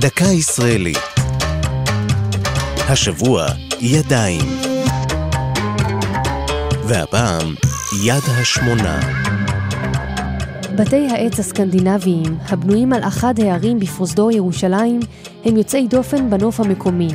דקה ישראלית. השבוע ידיים. והפעם יד השמונה. בתי העץ הסקנדינביים, הבנויים על אחד הערים בפרוזדור ירושלים, הם יוצאי דופן בנוף המקומי.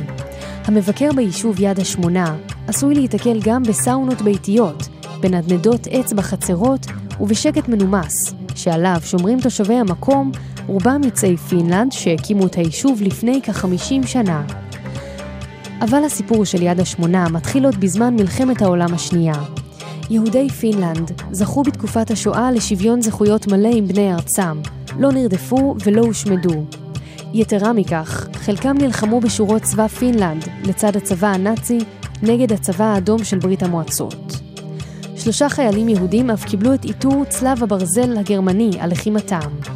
המבקר ביישוב יד השמונה עשוי להיתקל גם בסאונות ביתיות, בנדנדות עץ בחצרות ובשקט מנומס, שעליו שומרים תושבי המקום, רובם יוצאי פינלנד שהקימו את היישוב לפני כ-50 שנה. אבל הסיפור של יד השמונה מתחיל עוד בזמן מלחמת העולם השנייה. יהודי פינלנד זכו בתקופת השואה לשוויון זכויות מלא עם בני ארצם, לא נרדפו ולא הושמדו. יתרה מכך, חלקם נלחמו בשורות צבא פינלנד לצד הצבא הנאצי נגד הצבא האדום של ברית המועצות. שלושה חיילים יהודים אף קיבלו את עיטור צלב הברזל הגרמני על לחימתם.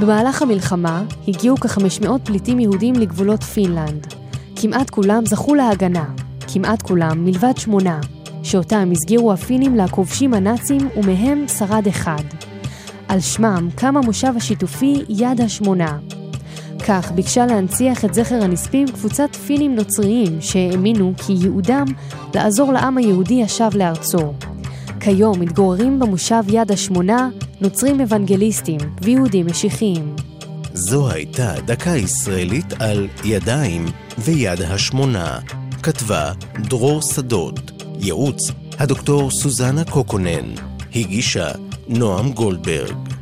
במהלך המלחמה הגיעו כ-500 פליטים יהודים לגבולות פינלנד. כמעט כולם זכו להגנה, כמעט כולם מלבד שמונה, שאותם הסגירו הפינים לכובשים הנאצים ומהם שרד אחד. על שמם קם המושב השיתופי יד השמונה. כך ביקשה להנציח את זכר הנספים קבוצת פינים נוצריים שהאמינו כי ייעודם לעזור לעם היהודי השב לארצו. כיום מתגוררים במושב יד השמונה נוצרים אוונגליסטים ויהודים משיחיים. זו הייתה דקה ישראלית על ידיים ויד השמונה. כתבה דרור שדות. ייעוץ הדוקטור סוזנה קוקונן. הגישה נועם גולדברג.